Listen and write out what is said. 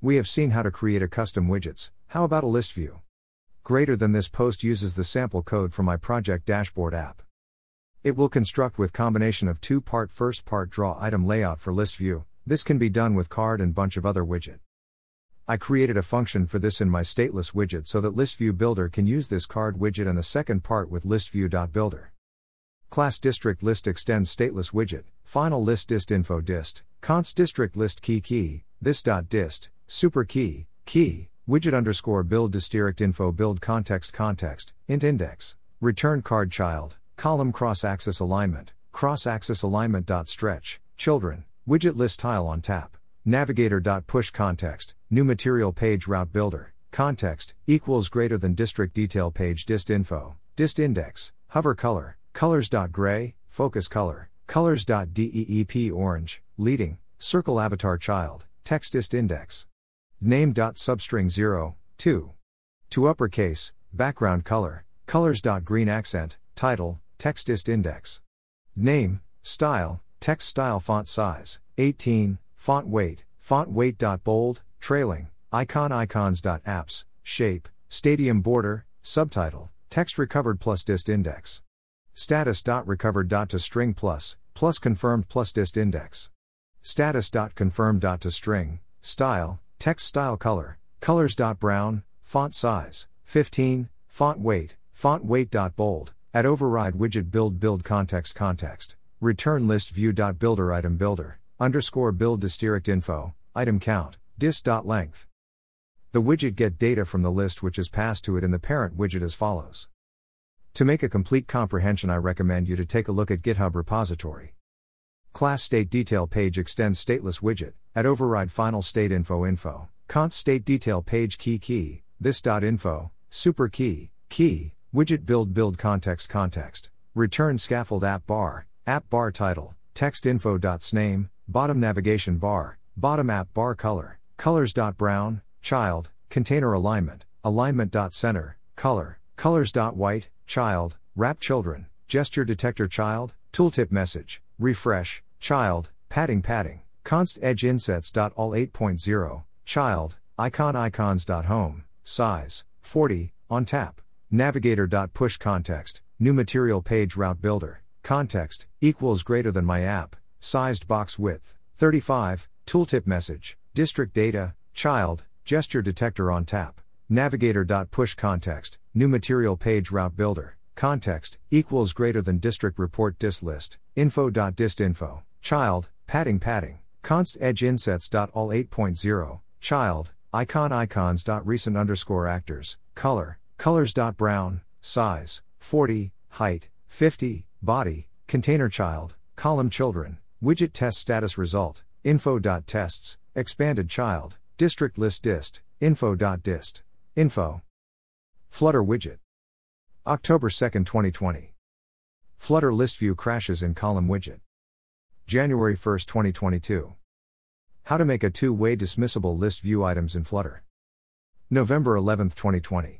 We have seen how to create a custom widgets, how about a list view? Greater than this post uses the sample code from my project dashboard app. It will construct with combination of two part first part draw item layout for list view. This can be done with card and bunch of other widget. I created a function for this in my stateless widget so that list view builder can use this card widget and the second part with list view.builder. Class district list extends stateless widget, final list dist info dist, const district list key key, this dot dist, super key, key, widget underscore build district info build context context, int index, return card child, column cross axis alignment, cross axis alignment dot stretch, children, widget list tile on tap, navigator dot push context, new material page route builder, context, equals greater than district detail page dist info, dist index, hover color, colors dot gray, focus color, colors dot deep orange, leading, circle avatar child, text dist index. Name.substring 0, 2. To uppercase, background color, colors.green accent, title, text index. Name, style, text style font size, 18, font weight, font weight. Bold, trailing, icon icons. Apps, shape, stadium border, subtitle, text recovered plus dist index. Status. Recovered. To string plus, plus confirmed plus dist index. Status. Confirmed. To string, style, Text style color, colors. Brown, font size, 15, font weight, font weight. Bold, at override widget build build context context, return list view. Builder item builder, underscore build district info, item count, dist. Length. The widget get data from the list which is passed to it in the parent widget as follows. To make a complete comprehension, I recommend you to take a look at GitHub repository. Class state detail page extends stateless widget, at override final state info info, const state detail page key key, this dot info, super key, key, widget build build context context, return scaffold app bar, app bar title, text info dots name, bottom navigation bar, bottom app bar color, colors dot brown, child, container alignment, alignment dot center, color, colors dot white, child, wrap children, gesture detector child, tooltip message, refresh, child, padding padding, const edge insets. All 8.0, child, icon icons. Home, size, 40, on tap, navigator. Push context, new material page route builder, context, equals greater than my app, sized box width, 35, tooltip message, district data, child, gesture detector on tap, navigator. Push context, new material page route builder, context, equals greater than district report dist list, info.dist info, child, padding padding, const edge insets. All 8.0, child, icon icons. Recent underscore actors, color, colors. Brown, size, 40, height, 50, body, container child, column children, widget test status result, info.tests, expanded child, district list dist, info.dist, info. Flutter widget. October 2, 2020. Flutter list view crashes in column widget. January 1, 2022. How to make a two way dismissible list view items in Flutter. November 11, 2020.